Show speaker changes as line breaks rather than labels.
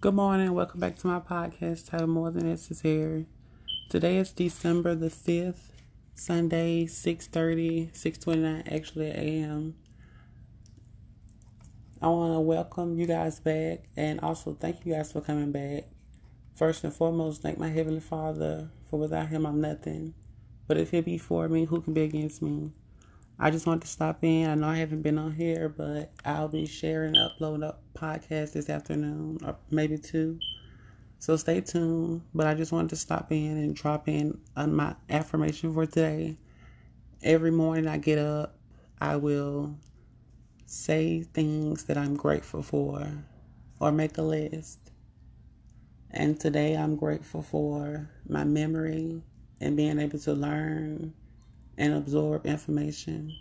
Good morning. Welcome back to my podcast titled More Than Necessary. Today is December the 5th, Sunday, 6.30, 6.29 actually a.m. I want to welcome you guys back and also thank you guys for coming back. First and foremost, thank my Heavenly Father, for without Him I'm nothing. But if He be for me, who can be against me? I just wanted to stop in. I know I haven't been on here, but I'll be sharing, uploading a podcast this afternoon, or maybe two. So stay tuned. But I just wanted to stop in and drop in on my affirmation for today. Every morning I get up, I will say things that I'm grateful for or make a list. And today I'm grateful for my memory and being able to learn and absorb information.